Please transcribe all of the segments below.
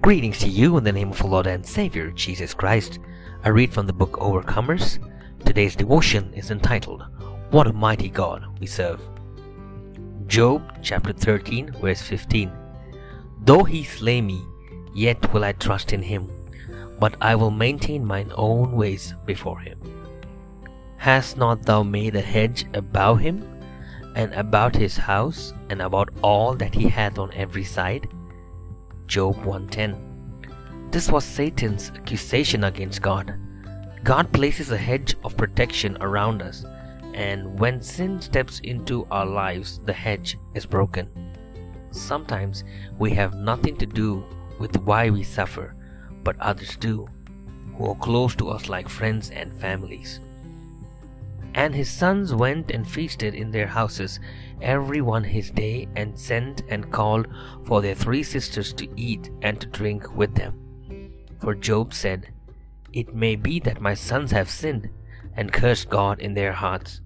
Greetings to you in the name of our Lord and Savior Jesus Christ. I read from the book Overcomers. Today's devotion is entitled, What a Mighty God We Serve. Job chapter 13, verse 15. Though he slay me, yet will I trust in him, but I will maintain mine own ways before him. Hast not thou made a hedge about him, and about his house, and about all that he hath on every side? Job 1:10. This was Satan's accusation against God. God places a hedge of protection around us, and when sin steps into our lives, the hedge is broken. Sometimes we have nothing to do with why we suffer, but others do, who are close to us like friends and families. And his sons went and feasted in their houses, every one his day, and sent and called for their three sisters to eat and to drink with them. For Job said, It may be that my sons have sinned and cursed God in their hearts.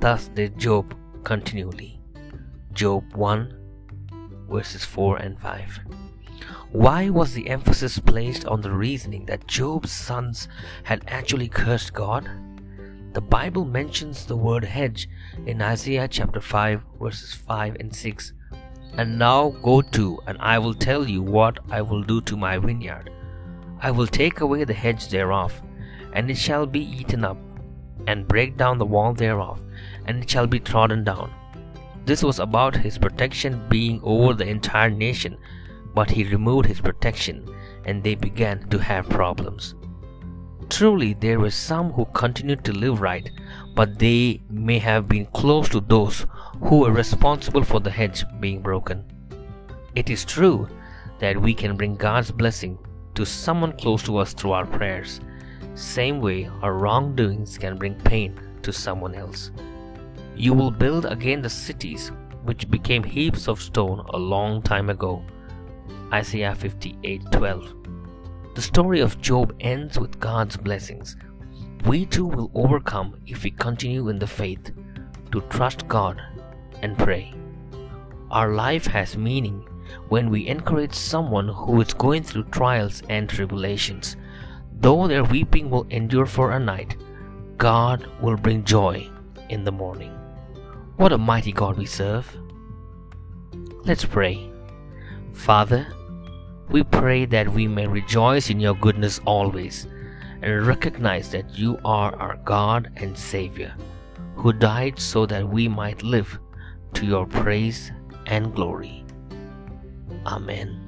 Thus did Job continually. Job 1 verses 4 and 5. Why was the emphasis placed on the reasoning that Job's sons had actually cursed God? The Bible mentions the word hedge in Isaiah chapter 5, verses 5 and 6. And now go to, and I will tell you what I will do to my vineyard. I will take away the hedge thereof, and it shall be eaten up, and break down the wall thereof, and it shall be trodden down. This was about his protection being over the entire nation, but he removed his protection, and they began to have problems. Truly, there were some who continued to live right, but they may have been close to those who were responsible for the hedge being broken. It is true that we can bring God's blessing to someone close to us through our prayers. Same way, our wrongdoings can bring pain to someone else. You will build again the cities which became heaps of stone a long time ago. Isaiah 58:12. The story of Job ends with God's blessings. We too will overcome if we continue in the faith to trust God and pray. Our life has meaning when we encourage someone who is going through trials and tribulations. Though their weeping will endure for a night, God will bring joy in the morning. What a mighty God we serve! Let's pray. Father, we pray that we may rejoice in your goodness always and recognize that you are our God and Savior, who died so that we might live to your praise and glory. Amen.